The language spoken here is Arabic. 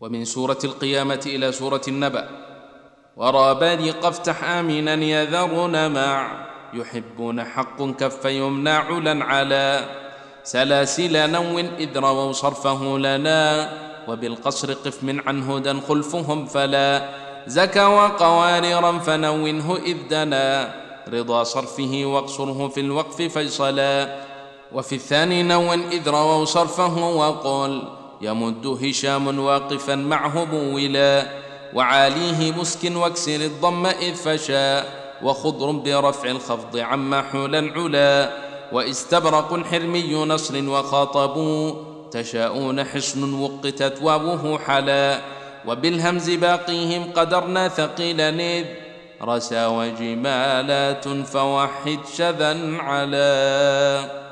ومن سورة القيامة إلى سورة النبأ. ورا برق افتح آمنا يذرون مع يحبون حق كف يمنى علا علا سلاسل نون إذ رووا صرفه لنا وبالقصر قف من عن هدى خلفهم فلا زكا وقواريرا فنونه إذ دنا رضا صرفه واقصره في الوقف فيصلا وفي الثان نون إذ رووا صرفه وقل يمد هشام واقفا معه بولا وعاليه مسك واكسر الضم إذ فشا وخضر برفع الخفض عما حولا علا واستبرق حرمي نصر وخاطبوا تشاءون حصن وقتت واوه حلا وبالهمز باقيهم قدرنا ثقيلا إذ رسى وجمالات فوحد شذا على